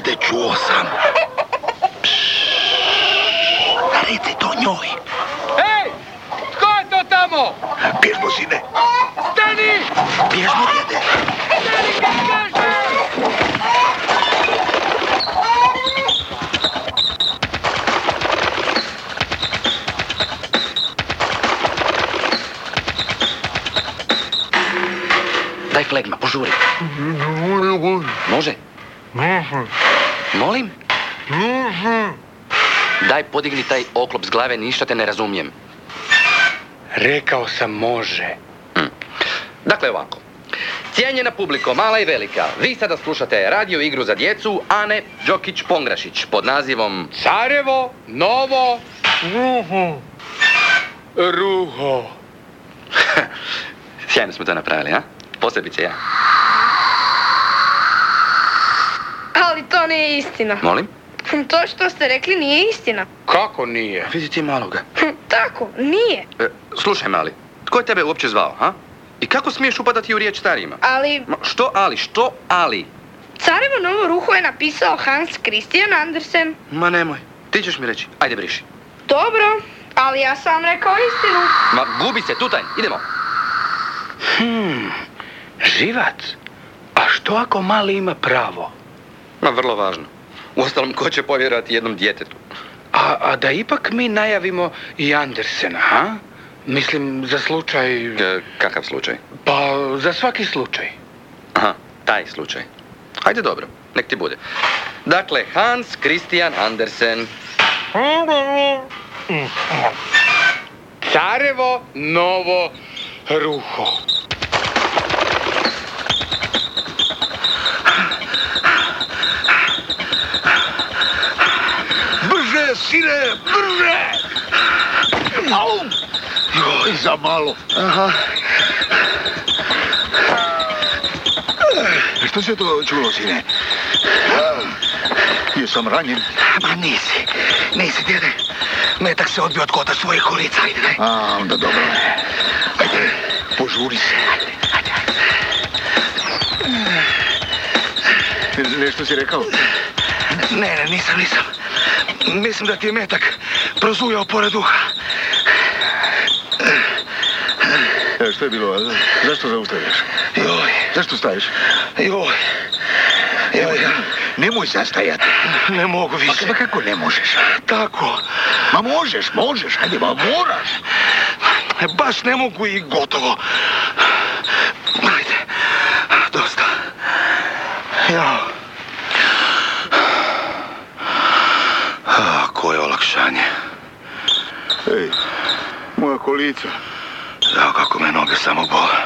djede, čuo sam. Reci to njoj. Ej! Tko je to tamo? Bježmo, sine. Stani! Bježmo, djede. Podigni taj oklop s glave, ništa te ne razumijem. Rekao sam može. Dakle ovako. Cijenjena publiko, mala i velika, vi sada slušate radio igru za djecu Ane Đokić-Pongrašić pod nazivom Carevo, novo, ruho. Ruho. Sjajno smo to napravili, a? Posebice ja. Ali to nije istina. Molim? To što ste rekli nije istina. Kako nije? Vidi ti maloga. Tako, nije. E, slušaj, mali, tko je tebe uopće zvao, ha? I kako smiješ upadati u riječ starijima? Ali Ma, što ali, što ali? Carevo novo ruho je napisao Hans Christian Andersen. Ma nemoj, ti ćeš mi reći, ajde briši. Dobro, ali ja sam rekao istinu. Ma gubi se, tutaj, idemo. Hmm, živac. A što ako mali ima pravo? Ma vrlo važno. Uostalom, ko će povjerovati jednom djetetu? A, a da ipak mi najavimo i Andersena, ha? Mislim, za slučaj... E, kakav slučaj? Pa, za svaki slučaj. Aha, taj slučaj. Ajde dobro, nek ti bude. Dakle, Hans Christian Andersen. Carevo novo ruho. Brže, sine, brže! Au! Joj, za malo. Aha. Što se to čulo, sine? Jesam ranjen? Ma nisi, nisi, djede. Metak se odbio od kota svojih kolica, ajde, daj. A, onda dobro. Ajde, požuri se. Ajde, ajde. Nešto si rekao? Ne, ne, nisam, nisam. Mislim da ti je metak prozujao pored uha. E, što je bilo? Zašto zaustavljaš? Joj, Zašto staješ? joj. Joj, ja Nemoj zastajati. ne mogu Pa, više. pa kako ne možeš? Tako. Ma možeš, možeš, hajde, ma moraš. Baš ne mogu i gotovo. Ajde, dosta. Ja. A, olakšanje. Ej, moja kolica. Ja, kako me noge samo bole.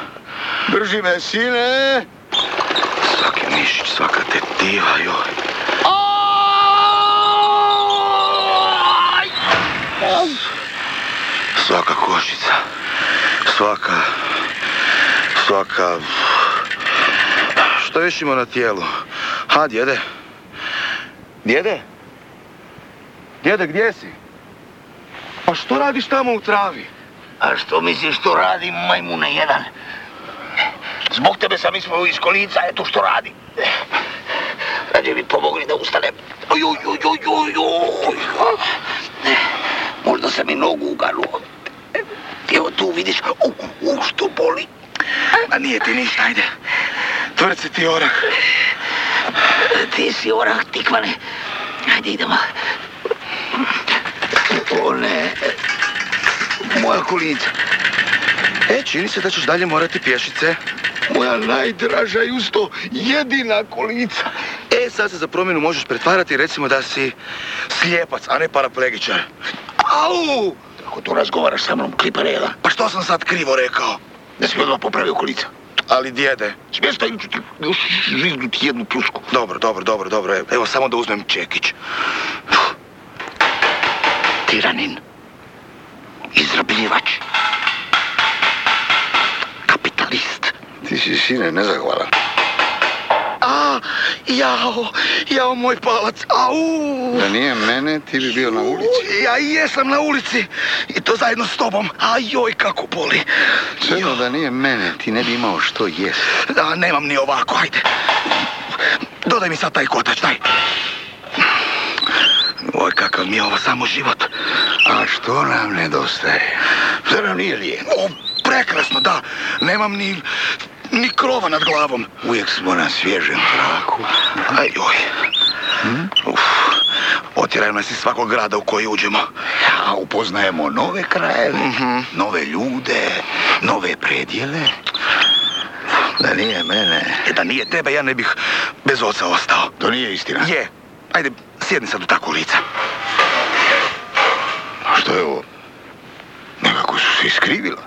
Drži me, sine. Svaki mišić, svaka tetiva, joj. Svaka košica, svaka, svaka... Što još ima na tijelu? Ha, djede? Djede? Djede, gdje si? Pa što radiš tamo u travi? A što misliš što radi majmune jedan? Zbog tebe sam ispravo iz kolica, eto što radi. Rađe mi pomogli da ustanem. Oj, oj, oj, oj, oj. Možda sam i nogu uganuo. Evo tu vidiš, u, u, što boli. Ma nije ti ništa, ajde. Tvrci ti orah. Ti si orah, tikvane. Ajde idemo. O ne, moja kolica. E, čini se da ćeš dalje morati pješice. Moja najdraža i usto jedina kolica. E, sad se za promjenu možeš pretvarati recimo da si slijepac, a ne paraplegičar. Au! Ako tu razgovaraš sa mnom, klipar jedan, Pa što sam sad krivo rekao? da si odmah popravio kolica. Ali djede. Smjesta ću ti još živnuti jednu pljusku. Dobro, dobro, dobro, dobro. Evo samo da uzmem čekić. Tiranin. Izrabljivač. Kapitalist. Ti si sine nezahvalan. A, jao, jao moj palac, au! Da nije mene, ti bi bio na ulici. Ja i jesam na ulici i to zajedno s tobom. A joj, kako boli. Sve da nije mene, ti ne bi imao što jest. Da, nemam ni ovako, ajde. Dodaj mi sad taj kotač, daj. Oj, kakav mi je ovo samo život. A što nam nedostaje? Zar nam nije lijepo? Prekrasno, da. Nemam ni, ni krova nad glavom. Uvijek smo na svježem zraku. Aj, oj. Uf, otjeraju nas iz svakog grada u koji uđemo. A upoznajemo nove krajeve, Mhm. nove ljude, nove predjele. Da nije mene, E, da nije tebe, ja ne bih bez oca ostao. to nije istina. Je. Ajde, sjedni sad u ta kolica. A što je ovo? Nekako su se iskrivila.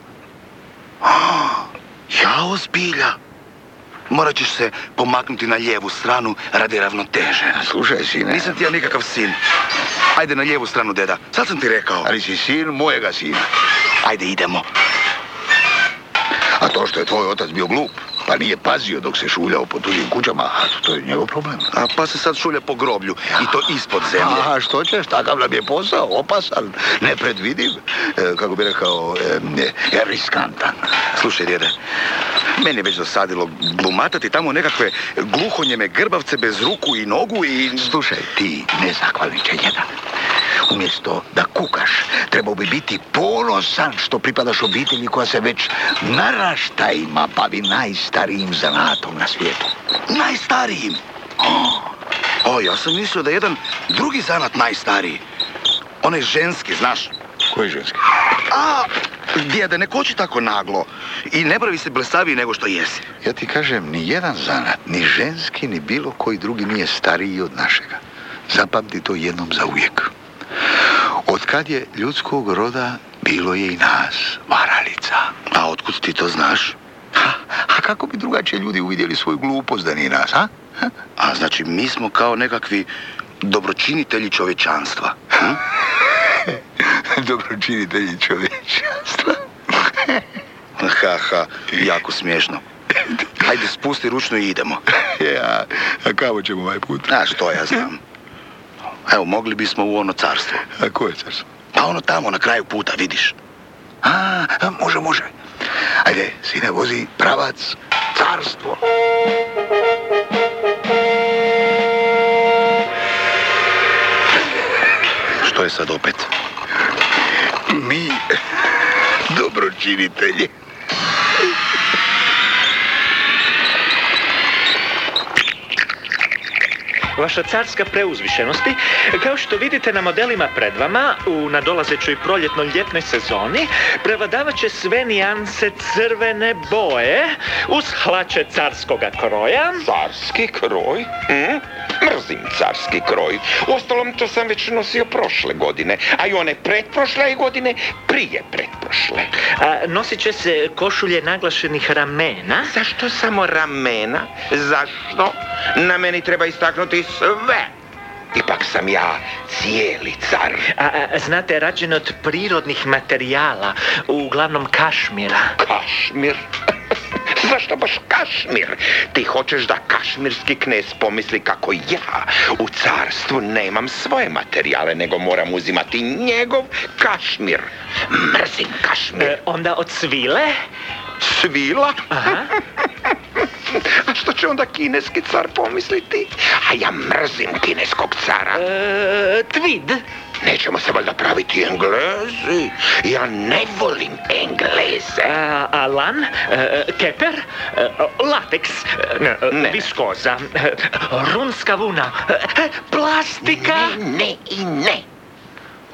Jao, zbilja. Morat ćeš se pomaknuti na lijevu stranu radi ravnoteže. Slušaj, sine. Nisam ti ja nikakav sin. Ajde na lijevu stranu, deda. Sad sam ti rekao. Ali si sin mojega sina. Ajde, idemo. A to što je tvoj otac bio glup, pa nije pazio dok se šuljao po tuđim kućama, a to je njegov problem. A pa se sad šulja po groblju. I to ispod zemlje. A što ćeš, takav nam je posao, opasan, nepredvidiv, e, kako bi rekao, e, e, riskantan. Slušaj, djede, meni je već dosadilo glumatati tamo nekakve gluhonjeme grbavce bez ruku i nogu i... Slušaj, ti nezahvalniče jedan. Umjesto da kukaš, trebao bi biti ponosan što pripadaš obitelji koja se već naraštajima bavi najstarijim zanatom na svijetu. Najstarijim. O, o, ja sam mislio da je jedan drugi zanat najstariji. Onaj ženski, znaš. Koji ženski? A, djede, ne koči tako naglo. I ne pravi se blesaviji nego što jesi. Ja ti kažem, ni jedan zanat, ni ženski, ni bilo koji drugi nije stariji od našega. Zapamti to jednom za uvijek. Od kad je ljudskog roda, bilo je i nas, varalica. A otkud ti to znaš? Ha, a kako bi drugačije ljudi uvidjeli svoju glupost da nije nas, a? Ha? A znači, mi smo kao nekakvi dobročinitelji čovječanstva. Hm? Dobročinitelji čovječanstva. Ha, ha, jako smiješno. Ajde, spusti ručno i idemo. Ja, a kamo ćemo ovaj put? A što ja znam. Evo, mogli bismo u ono carstvo. A koje carstvo? Pa ono tamo na kraju puta, vidiš. A, a, može, može. Ajde, sine, vozi pravac, carstvo. Što je sad opet? Mi, dobročinitelji. Vaša carska preuzvišenosti, kao što vidite na modelima pred vama, u nadolazećoj proljetno-ljetnoj sezoni, prevladavat će sve nijanse crvene boje uz hlače carskoga kroja, Carski kroj? Hm? Mrzim carski kroj. Uostalom, to sam već nosio prošle godine, a i one pretprošle godine prije pretprošle. a nosit će se košulje naglašenih ramena, Zašto samo ramena? Zašto? Na meni treba istaknuti sve. Ipak sam ja cijeli car. a, a, znate, rađen od prirodnih materijala, uglavnom kašmira. Kašmir? Zašto baš kašmir? Ti hoćeš da kašmirski knez pomisli kako ja u carstvu nemam svoje materijale, nego moram uzimati njegov kašmir. Mrzim kašmir. E, onda od svile, Svila? aha, A što će onda kineski car pomisliti? A ja mrzim kineskog cara. e, tvid, Nećemo se valjda praviti englezi. Ja ne volim engleze. a, alan, e, keper, e, lateks, e, ne, e, Ne. viskoza, runska vuna, plastika. Ne, ne i ne.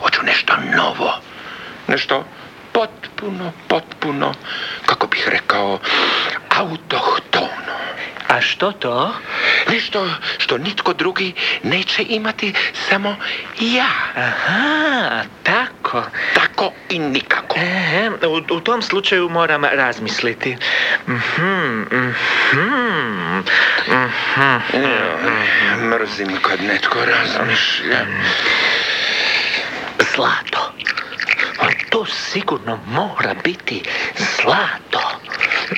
Hoću nešto novo. Nešto potpuno, potpuno, kako bih rekao, autohtono. A što to? Nešto što nitko drugi neće imati, samo ja. Aha, tako. Tako i nikako. E, u, u tom slučaju moram razmisliti. Mhm, mhm, mhm. Mrzim kad netko razmišlja. Zlato. A To sigurno mora biti zlato.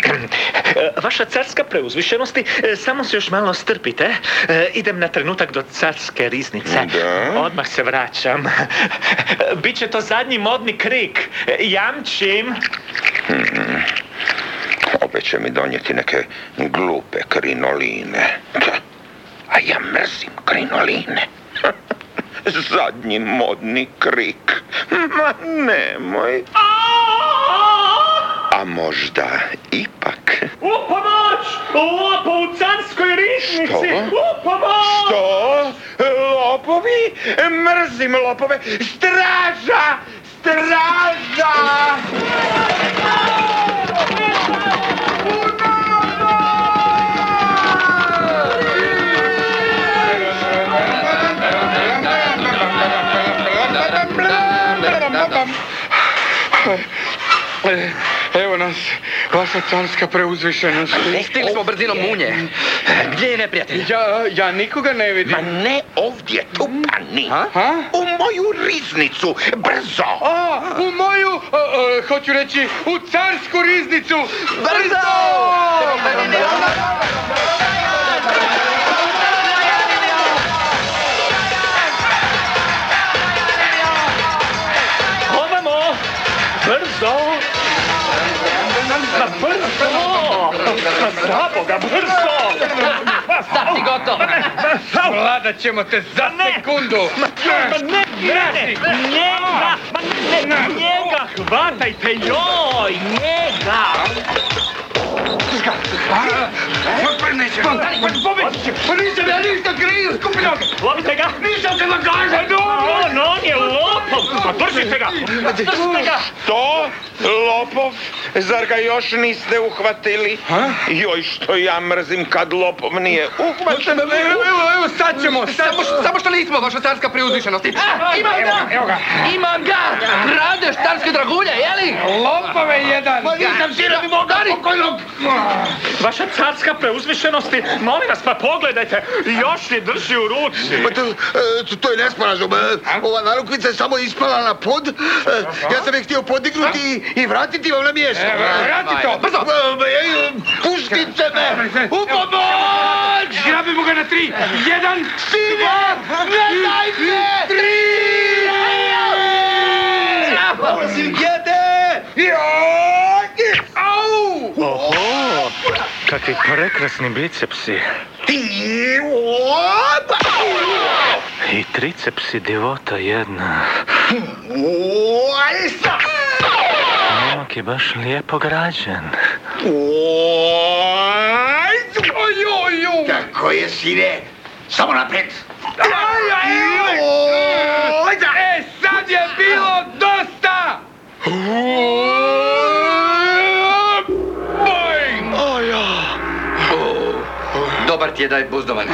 Vaša carska preuzvišenosti, e, samo se još malo strpite. E, Idem na trenutak do carske riznice. Da? Odmah se vraćam. Biće to zadnji modni krik. Jamčim. Opet će mi donijeti neke glupe krinoline. ja mrzim krinoline. Zadnji modni krik. Ma nemoj. A možda ipak. U pomoć! Lopo u carskoj riznici! Što? U pomoć! Što? Lopovi? Mrzim lopove. Straža! Straža! Nas, vaša carska preuzvišenost. Ne stigli smo brzinom munje. Gdje je neprijatelj? Ja, ja nikoga ne vidim. Ma ne ovdje, tu pa ni. Ha? U moju riznicu, brzo! A, u moju, a, a, hoću reći, u carsku riznicu. Brzo! Ovamo! Brzo! Ma brzo! Ma za Boga, brzo! Sad si gotov. Vladat ćemo te za sekundu. Ma ne, ne, njega! Ma ne, njega! Hvatajte, joj, njega! Pa nisam ja ništa kriv, skupi noge. Lovite ga! Nisam se zagažen, On, on je lopov! Ma držite ga! Držite ga! To? Lopov? Zar ga još niste uhvatili? Joj, što ja mrzim kad lopov nije uhvaćen. Evo, evo, evo, sad ćemo, sad Samo, što- samo što nismo, vaša carska preuzvišenosti. A, imam ga! Evo ga. Imam ga! Radeš carske dragulje, jeli? Lopove jedan. Ma nisam sinovi moga pokojnog! Vaša carska preuzvišenosti, molim vas, pa pogledajte, još je drži u ruci. Pa to, e, to je nesporazum. e, Ova narukvica je samo ispala na pod. e, Ja sam je htio podignuti i, vratiti vam na mjesto. Evo, vrati to. Brzo! E, e, Pustite me! U pomoć! Grabimo ga na tri. Jedan, Sine! Ne dajte! Tri! Djede! Au! Oho, kakvi prekrasni bicepsi. Ti! Opa! I tricepsi divota jedna. Oj, sa! Momak je baš lijepo građen. Oj! Oj, oj, oj! Tako je, sine! Samo napred! Oj, da! E, sad je bilo dosta! Dobar ti je da je buzdovan.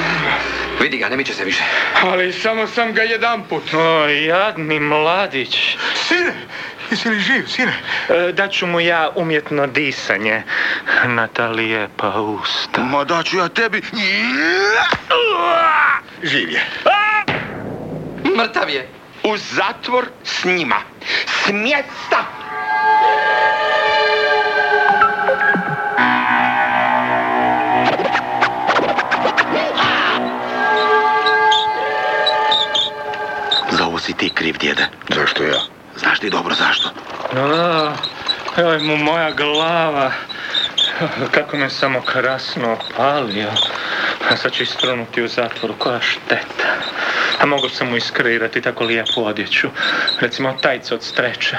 Vidi ga, ne miče se više. Ali samo sam ga jedan put. O, jadni mladić. Sine! Jesi li živ, sine? E, daću mu ja umjetno disanje na ta lijepa usta. Ma daću ja tebi... Živ je. Mrtav je. U zatvor s njima. S mjesta! Za ovo si ti kriv, djede. Zašto ja? Znaš ti dobro zašto. A, Joj mu moja glava. Kako me samo krasno opalio. A sad ću istrunuti u zatvoru, koja šteta. A mogu sam mu iskreirati tako lijepu odjeću. Recimo tajca od streća.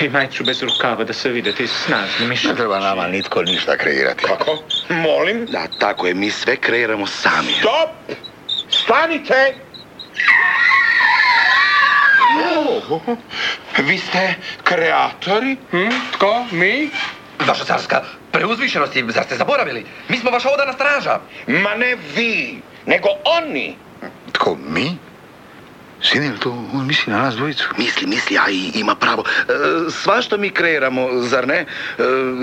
I majicu bez rukava da se vide ti snažni mišići. Ne treba nama nitko ništa kreirati. Kako? Molim? Da, tako je, mi sve kreiramo sami. Stop! Stanite! Vi ste kreatori? Hm? Tko? Mi? Vaša carska preuzvišenosti, zar ste zaboravili? Mi smo vaša odana straža. Ma ne vi, nego oni. Tko, mi? Sine, to on misli na nas dvojicu? Misli, misli, a i ima pravo. E, svašta mi kreiramo, zar ne? E,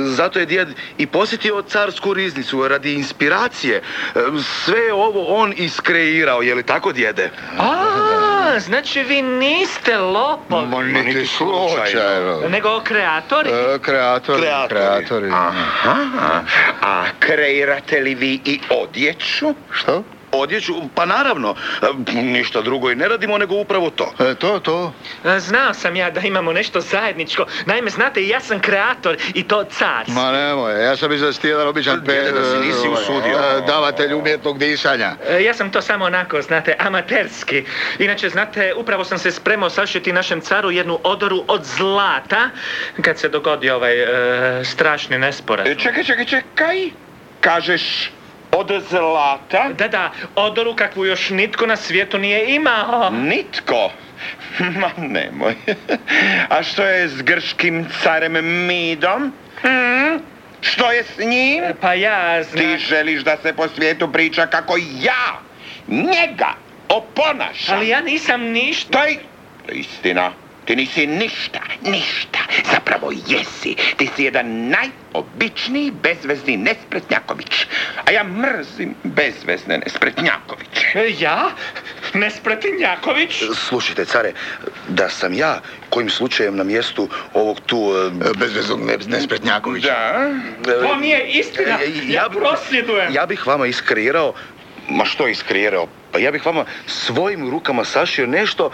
zato je djed i posjetio carsku riznicu radi inspiracije. E, sve je ovo on iskreirao, je li tako, djede? A, znači vi niste lopovi, niti slučajno. nego kreatori. kreatori, kreatori. Aha. A kreirate li vi i odjeću? Što? Odjeću, pa naravno, e, ništa drugo i ne radimo nego upravo to. E, to, to. A, Znao sam ja da imamo nešto zajedničko. Naime, znate, ja sam kreator i to car. Ma nemoj, ja sam mislio da si ti jedan običan pe, Djede, da se nisi usudio. e, davatelj umjetnog disanja. E, Ja sam to samo onako, znate, amaterski. Inače, znate, upravo sam se spremao sašiti našem caru jednu odoru od zlata kad se dogodio ovaj e, strašni nesporazum. E, Čekaj, čekaj, čekaj. Kažeš od zlata? Da, da, odoru kakvu još nitko na svijetu nije imao. Nitko. Ma nemoj. A što je s grškim carem Midom? Hm? Što je s njim? Pa ja znam... Ti želiš da se po svijetu priča kako ja njega oponašam. Ali ja nisam ništa... To je to je istina. Ti nisi ništa, ništa. Zapravo jesi. Ti si jedan najobičniji bezvezni nespretnjaković. A ja mrzim bezvezne nespretnjakoviće. Ja? Nespretinjaković? Slušajte, care, da sam ja kojim slučajem na mjestu ovog tu... e, E, Bezveznog ne, nespretnjakovića. Da? To nije istina. e, Ja bi- prosvjedujem. Ja bih vama iskreirao, ma što iskreirao? Pa ja bih vama svojim rukama sašio nešto...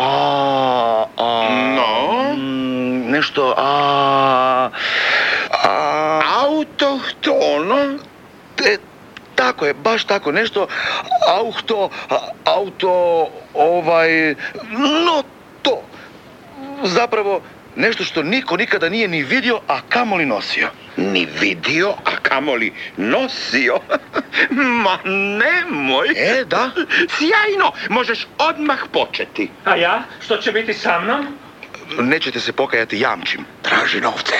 A, a, No? mm, nešto... A, a, Autohtono? E, tako je, baš tako, nešto auto, auto, ovaj, no to. Zapravo, nešto što niko nikada nije ni vidio, a kamoli nosio. Ni vidio, a kamoli nosio. Ma nemoj. E, da. Sjajno, možeš odmah početi. A ja? Što će biti sa mnom? Nećete se pokajati, jamčim. Traži novce.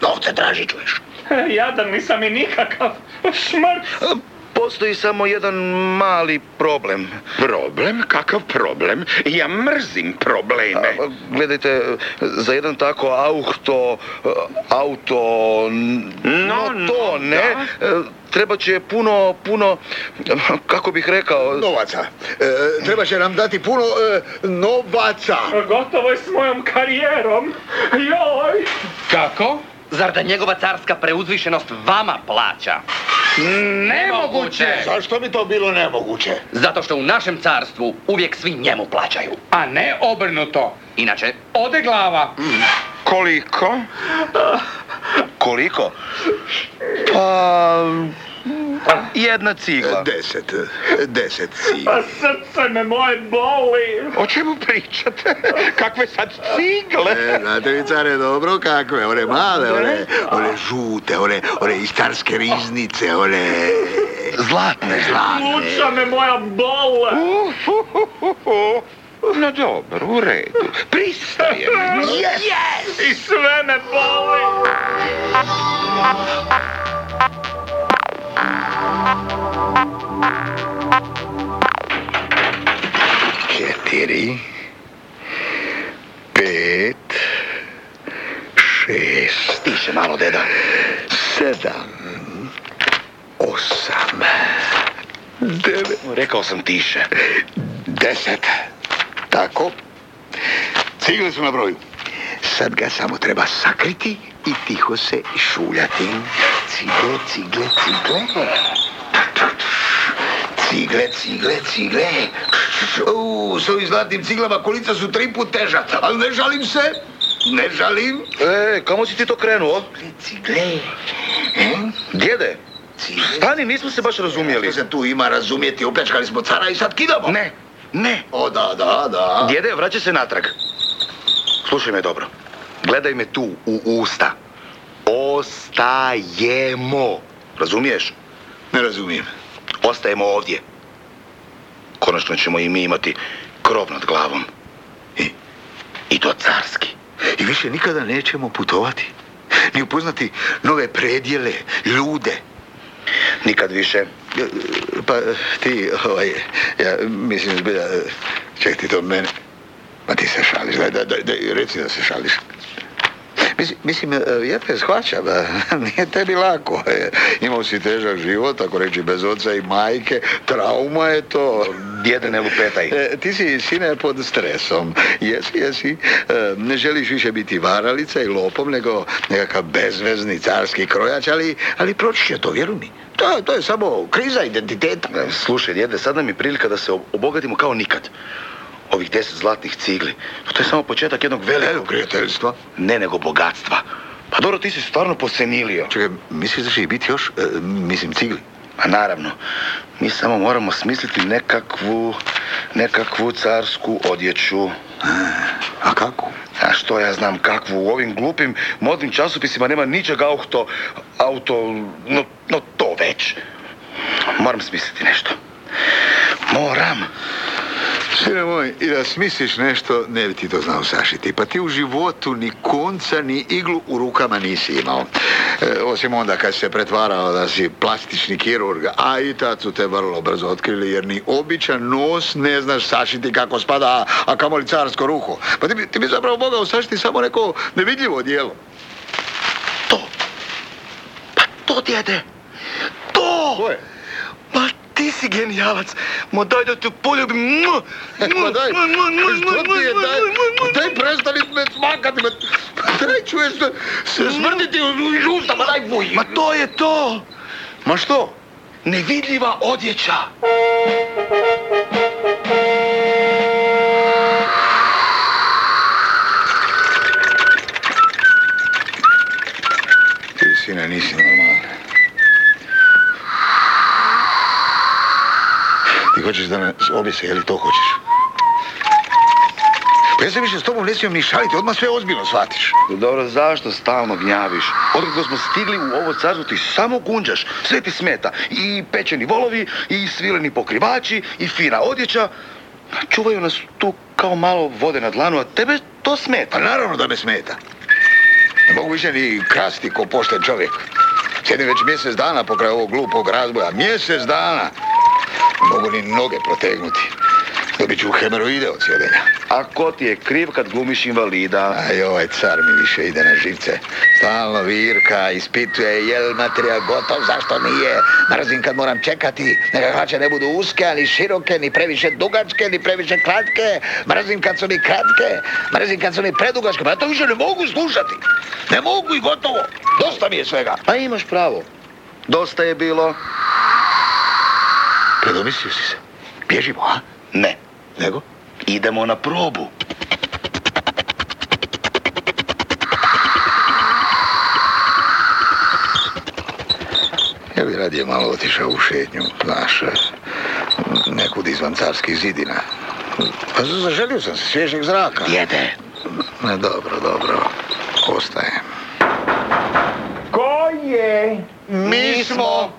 Novce traži, čuješ. E, Jadan nisam i nikakav. Šmrt. Postoji samo jedan mali problem. Problem? Kakav problem? Ja mrzim probleme. A, Gledajte, za jedan tako auto, auto, no, No, to no, ne, e, treba će puno, puno, kako bih rekao, Novaca. E, treba će nam dati puno e, novaca. Gotovo je s mojom karijerom. Joj. Kako? Zar da njegova carska preuzvišenost vama plaća? Nemoguće! Zašto bi to bilo nemoguće? Zato što u našem carstvu uvijek svi njemu plaćaju. A ne obrnuto. Inače, Ode glava. Koliko? koliko? Pa, jedna cigla. Deset. Deset si. A srce me moje boli. O čemu pričate? Kakve sad cigle? E, znate vi care dobro kakve, one male, one, one žute, one, one iz carske riznice, one... Zlatne. Zlatne. Pluća me moja bole. No dobro, u redu. Pristajem. I sve me boli. Četiri, pet, šest, Tiše malo, deda. sedam, osam, devet, Rekao sam tiše. deset. Tako. Cigle su na broju. Sad ga samo treba sakriti i tiho se šuljati. Cigle, cigle, cigle. Cigle, cigle, cigle. U, s ovim zlatnim ciglama kolica su tri put teža, ali ne žalim se. Ne žalim. E, kamo si ti to krenuo? Cigle. Djede, Cigle. stani, nismo se baš razumjeli. Što se tu ima razumjeti, opljačkali smo cara i sad kidamo. Ne, ne. O, da, da, da. Djede, vraćaj se natrag. Slušaj me dobro. Gledaj me tu, u usta. Ostajemo. Razumiješ? Ne razumijem. Ostajemo ovdje. Konačno ćemo i mi imati krov nad glavom. I, I to carski. I više nikada nećemo putovati. Ni upoznati nove predjele, ljude. Nikad više. Pa ti, ovaj, ja mislim zbilja, ček ti to od mene. Ma ti se šališ, daj, daj, daj, reci da se šališ. Mislim, ja te shvaćam, e, nije tebi lako. e, Imao si težak život, ako reći bez oca i majke, trauma je to. djede ne lupetaj. E, ti si, sine, pod stresom. Jesi, jesi. Ne želiš više biti varalica i lopom, nego nekakav bezvezni carski krojač, ali, ali proći će to, vjeruj mi. To, to je samo kriza identiteta. Slušaj, djede, sad nam je prilika da se obogatimo kao nikad. Ovih deset zlatnih cigli. Pa to je samo početak jednog Veliko velikog... prijateljstva. Ne, nego bogatstva. Pa dobro, ti si stvarno posenilio. Čekaj, misliš da će ih biti još, e, mislim, cigli? A naravno, mi samo moramo smisliti nekakvu, nekakvu carsku odjeću. A kako? A što ja znam kakvu, u ovim glupim modnim časopisima nema ničeg auto, auto, no, no to već. Moram smisliti nešto. Moram. Sine moj, i da smisliš nešto, ne bi ti to znao sašiti. Pa ti u životu ni konca, ni iglu u rukama nisi imao. E, osim onda kad se pretvarao da si plastični kirurg, a i tad su te vrlo brzo otkrili, jer ni običan nos ne znaš sašiti kako spada, a, kamoli carsko ruho. Pa ti bi, ti bi zapravo mogao sašiti samo neko nevidljivo dijelo. To. Pa to, djede. To! Ko je? Ma ti si genijalac. Mo daj da te poljubim. Ma daj, što ti je, daj, daj prestani me smakati, me, daj čuješ se, se smrditi u u ustima, daj buj. Ma to je to! Ma što? Nevidljiva odjeća. Ti, sine, nisi normalan. Ti hoćeš da nas objese, je li to hoćeš? Pa ja se više s tobom ne smijem ni šaliti, odmah sve ozbiljno shvatiš. Dobro, zašto stalno gnjaviš? Otkako smo stigli u ovo carstvo ti samo gunđaš. Sve ti smeta. I pečeni volovi, i svileni pokrivači, i fina odjeća. Čuvaju nas tu kao malo vode na dlanu, a tebe to smeta. Pa naravno da me smeta. Ne mogu više ni krasti ko pošten čovjek. Sjedim već mjesec dana pokraj ovog glupog razboja. Mjesec dana. Ne mogu ni noge protegnuti. Dobit ću hemoroide od sjedenja. A ko ti je kriv kad glumiš invalida? Aj, ovaj car mi više ide na živce. Stalno virka, ispituje jel materijal gotov, zašto nije. Mrzim kad moram čekati. Neka hlače ne budu uske, ali široke, ni previše dugačke, ni previše kratke. Mrzim kad su mi kratke. Mrzim kad su mi predugačke. Pa ja to više ne mogu slušati. Ne mogu i gotovo. Dosta mi je svega. A imaš pravo. Dosta je bilo. Predomislio si se. Bježimo, a? Ne. Nego? Idemo na probu. Ja bi radije malo otišao u šetnju, znaš, nekud izvan carskih zidina. Pa zaželio sam se svježeg zraka. Djede. Ne, dobro, dobro. Ostajem. Ko je? Mi smo.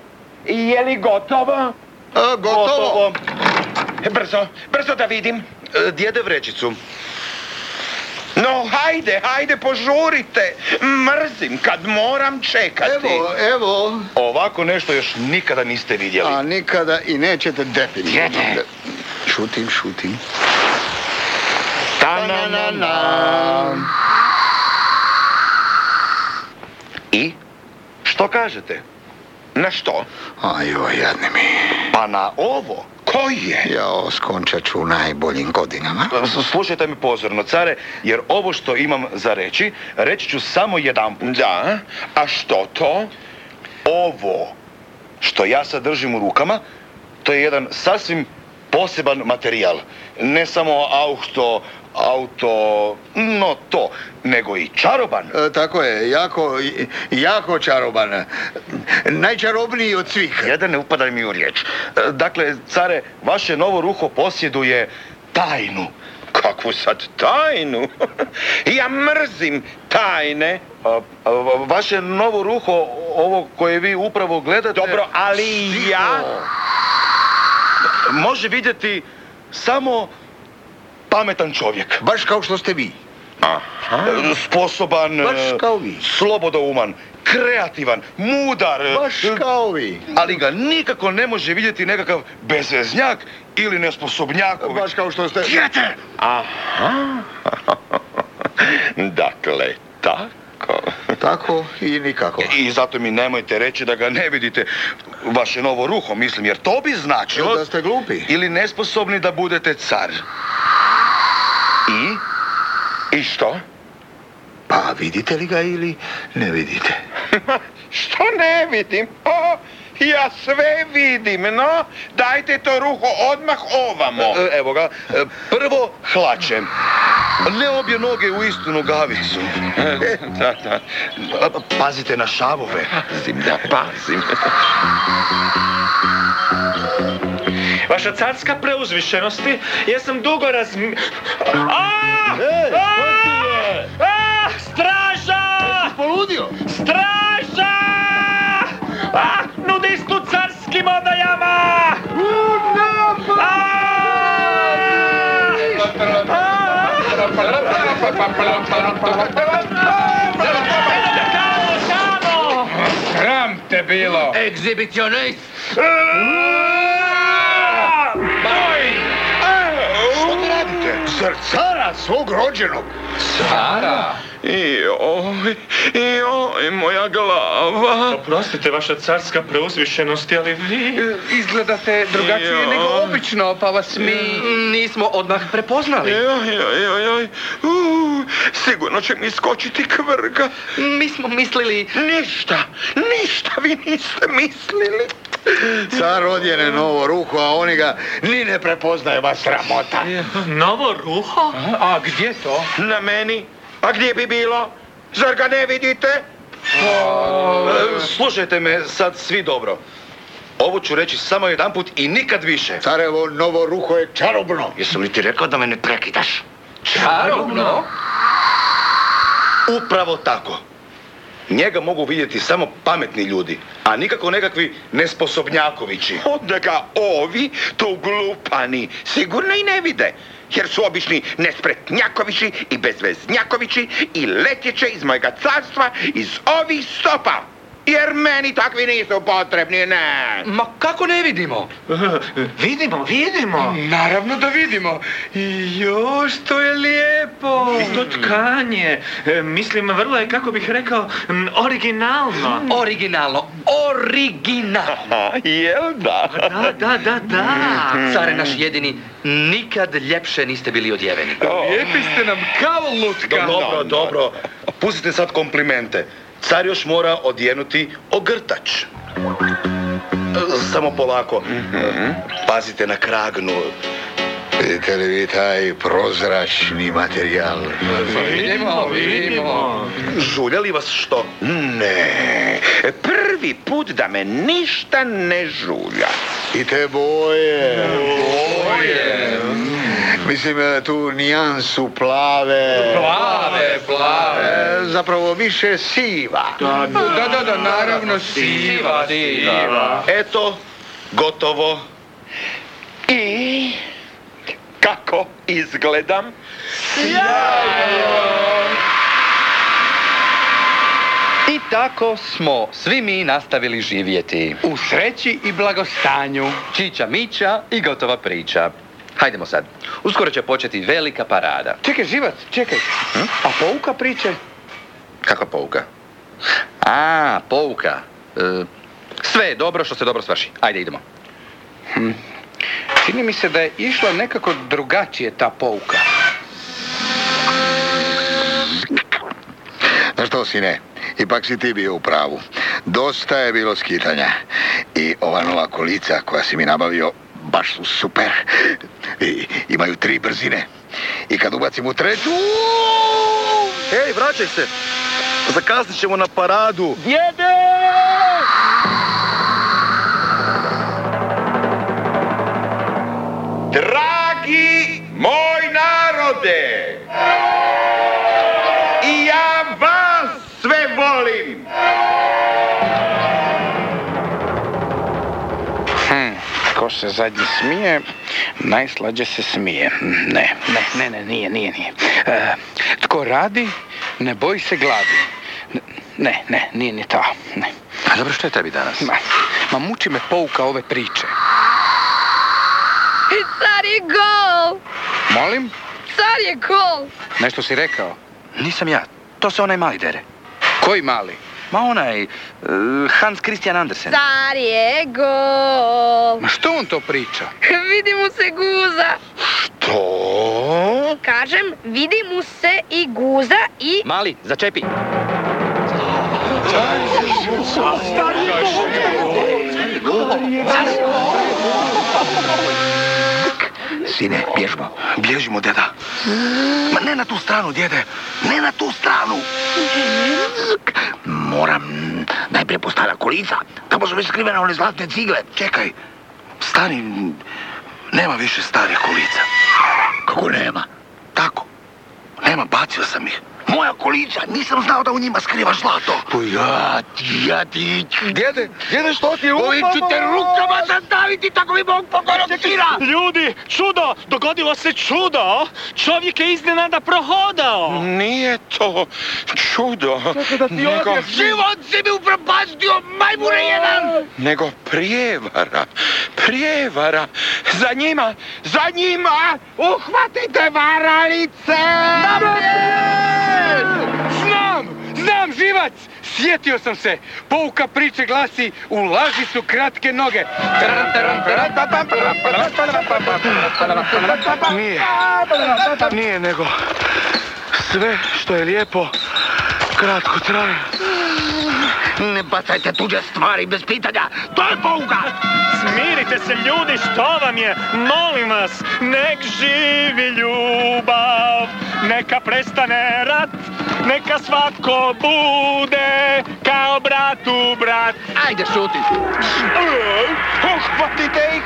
Je li gotovo? A, gotovo. Brzo, brzo da vidim. E, Djede vrećicu. No, hajde, hajde, požurite. Mrzim kad moram čekati. Evo, evo. Ovako nešto još nikada niste vidjeli. A nikada i nećete definitivno. Djede. Šutim, šutim. I? Što kažete? Na što? Ajoj, jadni mi. Pa na ovo. Ko je? Ja skončat ću u najboljim godinama. Slušajte mi pozorno, care, jer ovo što imam za reći, reći ću samo jedanput. Da, a što to? Ovo što ja sad držim u rukama, to je jedan sasvim poseban materijal. Ne samo auto, auto, no to, nego i čaroban. E, tako je, jako, jako čaroban. Najčarobniji od svih. Jedan ne upadaj mi u riječ. E, Dakle, care, vaše novo ruho posjeduje tajnu. Kakvu sad tajnu? ja mrzim tajne. A, a, va- vaše novo ruho, ovo koje vi upravo gledate... Dobro, ali ja... Može vidjeti samo pametan čovjek. Baš kao što ste vi. Aha. E, Sposoban, Baš e, kao vi. slobodouman, kreativan, mudar. e, Baš kao vi. Ali ga nikako ne može vidjeti nekakav bezveznjak ili nesposobnjak. Baš kao što ste... Djete! Aha. dakle, tako. tako i nikako. I zato mi nemojte reći da ga ne vidite vaše novo ruho, mislim, jer to bi značilo... Da ste glupi. Ili nesposobni da budete car. I? I što? Pa vidite li ga ili ne vidite? Što ne vidim? O, ja sve vidim, no. Dajte to ruho odmah ovamo. E, Evo ga, e, prvo hlačem. Ne obje noge u istu nogavicu. Da, da. Pa- Pazite na šavove. Pazim, da pazim. Vaša carska preuzvišenosti, ja sam dugo razmi... A! A! A! Straža! Poludio! Straža! A! Odajama! A! Kamo, kamo! Sram te bilo! Egzibicionist! Što vi radite? Zar cara svog rođenog? Cara! Joj, joj, moja glava. Oprostite, vaša carska preuzvišenosti, ali vi... Izgledate drugačije Joj. nego obično, pa vas mi... Nismo odmah prepoznali. Joj, joj, joj, joj. Uh, sigurno će mi skočiti kvrga. Mi smo mislili... Ništa, ništa vi niste mislili. Car odjene novo ruho, a oni ga ni ne prepoznaje, vas sramota. Novo ruho? A gdje to? Na meni? A gdje bi bilo? Zar ga ne vidite? E, Slušajte me sad svi dobro. Ovo ću reći samo jedanput i nikad više. Carevo novo ruho je čarobno. Jesam li ti rekao da me ne prekidaš? Čarobno? Upravo tako. Njega mogu vidjeti samo pametni ljudi, a nikako nekakvi nesposobnjakovići. Onda ga ovi, to glupani, sigurno i ne vide. Jer su obični nespretnjakovići i bezveznjakovići i letjeće iz mojega carstva iz ovih stopa. Jer meni takvi nisu potrebni, ne. Ma kako ne vidimo? Vidimo, vidimo. Naravno da vidimo. I još to je lijepo. I to tkanje, e, mislim, vrlo je, kako bih rekao, m, originalno. Originalno. Originalno. Jel da? Da, da, da, da. Care naš jedini, nikad ljepše niste bili odjeveni. Lijepi ste nam kao lutka. Dobro, dobro. Pustite sad komplimente. Car još mora odjenuti ogrtač. E, Samo polako. Pazite na kragnu. Vidite li vi taj prozračni materijal? Vidimo, vidimo. Žulja li vas što? Ne, prvi put da me ništa ne žulja. I te boje. Boje. Mislim, e, tu nijansu plave. Plave, plave. E, Zapravo više siva. Da, da, da, naravno siva, siva. Eto, gotovo. I kako izgledam? I tako smo svi mi nastavili živjeti. U sreći i blagostanju. Čića mića i gotova priča. Hajdemo sad. Uskoro će početi velika parada. Čekaj, živac, čekaj. A pouka priče? Kakva pouka? A, pouka. E, sve je dobro što se dobro svrši. Ajde, idemo. Čini mi se da je išla nekako drugačije ta pouka. Znaš što, sine? Ipak si ti bio u pravu. Dosta je bilo skitanja. I ova nova kolica koja si mi nabavio, baš su super. I, imaju tri brzine. I kad ubacim u treću... Ej, vraćaj se! Zakasnit ćemo na paradu. Dragi se zadnji smije, najslađe se smije. Ne, ne, ne, ne, nije, nije, nije. E, tko radi, ne boji se gladi. Ne, ne, nije ni to. Ne. A dobro, što je tebi danas? Ma, ma muči me pouka ove priče. I car je gol! Molim, Car je gol! nešto si rekao? Nisam ja. To se onaj mali dere. Koji mali? Ma onaj, e, Hans Christian Andersen. Car je gol. Ma što on to priča? Vidi mu se guza. To? Kažem, vidi mu se i guza i... Mali, začepi. Sine, bježmo. Bježimo, deda. Ma ne na tu stranu, djede. Ne na tu stranu. Moram najprije postala kolica. Tamo su već skrivene one zlatne cigle. Čekaj. Stani. Nema više starih kolica. Kako nema? Tako. Nema, bacio sam ih. Moja kolica, nisam znao da u njima skrivaš zlato. Pa ja ti, ja ti... Djede, djede, što ti je Ovim ću te rukama zadaviti, tako mi Bog pokorocira. Ljudi, čudo! Dogodilo se čudo! Čovjek je iznenada prohodao! Nije to čudo, nego, Život si mi upropastio, majmune jedan! nego prijevara, prijevara. Za njima, za njima, uhvatite varalice! Znam! Znam, živac! Sjetio sam se! Pouka priče glasi u laži su kratke noge. Nije. Nije, nego... Sve što je lijepo, kratko traje. Ne bacajte tuđe stvari bez pitanja, to je pouka! Smirite se ljudi, što vam je? Molim vas, nek živi ljubav, neka prestane rat, neka svatko bude kao brat u brat. Ajde, šuti! Uhvatite ih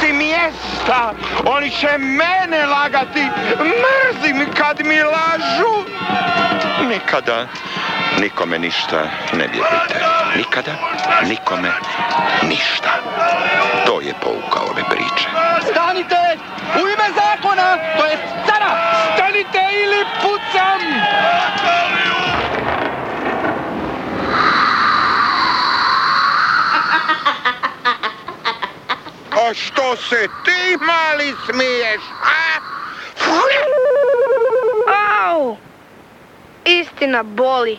si mjesta, oni će mene lagati, mrzim kad mi lažu. Nikada nikome ništa ne vjerujte, nikada nikome ništa. To je pouka ove priče. Stanite! U ime zakona! To je cara! Stanite ili pucam! A što se ti mali smiješ, a? Au! Istina boli.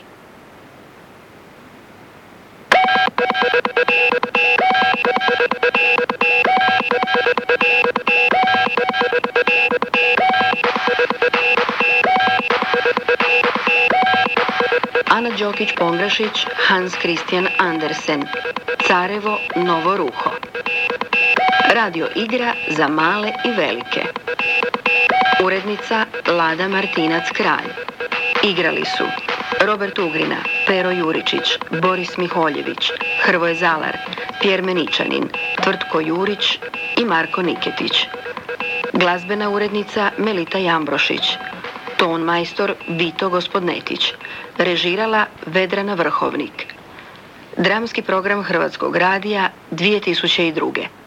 Ana Đokić-Pongrašić, Hans Christian Andersen. Carevo Novo Ruho. Radio igra za male i velike. Urednica Lada Martinac Kralj. Igrali su Robert Ugrina, Pero Juričić, Boris Miholjević, Hrvoje Zalar, Pjer Meničanin, Tvrtko Jurić i Marko Niketić. Glazbena urednica Melita Jambrošić. Ton majstor Vito Gospodnetić. Režirala Vedrana Vrhovnik. Dramski program Hrvatskog radija 2002.